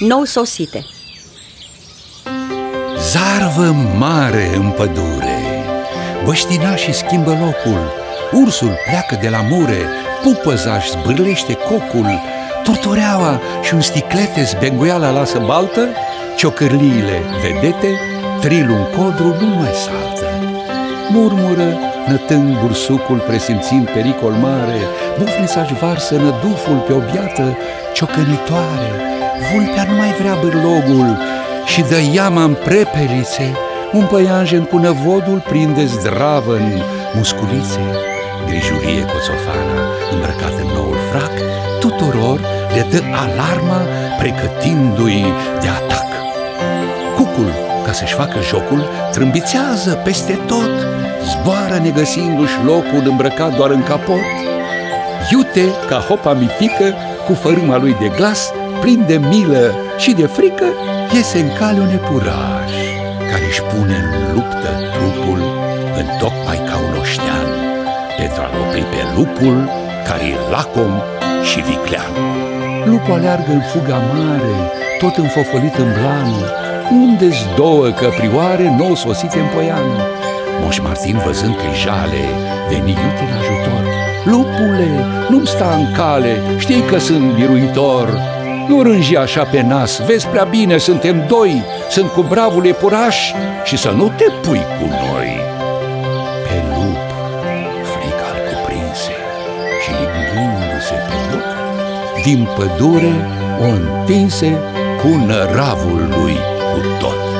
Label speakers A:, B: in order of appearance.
A: nou sosite.
B: Zarvă mare în pădure. Băștinașii schimbă locul. Ursul pleacă de la mure. Pupăza își zbârlește cocul. Tortoreaua și un sticlete zbenguiala lasă baltă. Ciocârliile vedete. Trilul în codru nu mai saltă. Murmură nătând bursucul presimțind pericol mare Bufnița-și varsă năduful pe o biată ciocănitoare. Vulpea nu mai vrea bârlogul și dă iama în prepelițe. Un păianjen cu năvodul prinde zdravă în musculițe. Grijulie Coțofana, îmbrăcat în noul frac Tuturor le dă alarma pregătindu-i de atac. Cucul, ca să-și facă jocul, trâmbițează peste tot Zboară negăsindu-și locul îmbrăcat doar în capot Iute, ca hopa mitică, cu fărâma lui de glas Prinde milă și de frică iese în cale un epuraș Care își pune în luptă trupul în tocmai ca un oștean Pentru a-l opri pe lupul care e lacom și viclean Lupul aleargă în fuga mare, tot înfofolit în blană Unde-s două căprioare nou sosite în poiană? Moș Martin, văzând că jale, veni iute în ajutor Lupule, nu-mi sta în cale, știi că sunt biruitor nu rânji așa pe nas, vezi prea bine, suntem doi, sunt cu bravul epuraș și să nu te pui cu noi. Pe lup, frica al cuprinse și lingându-se pe loc, din pădure o întinse cu năravul lui cu tot.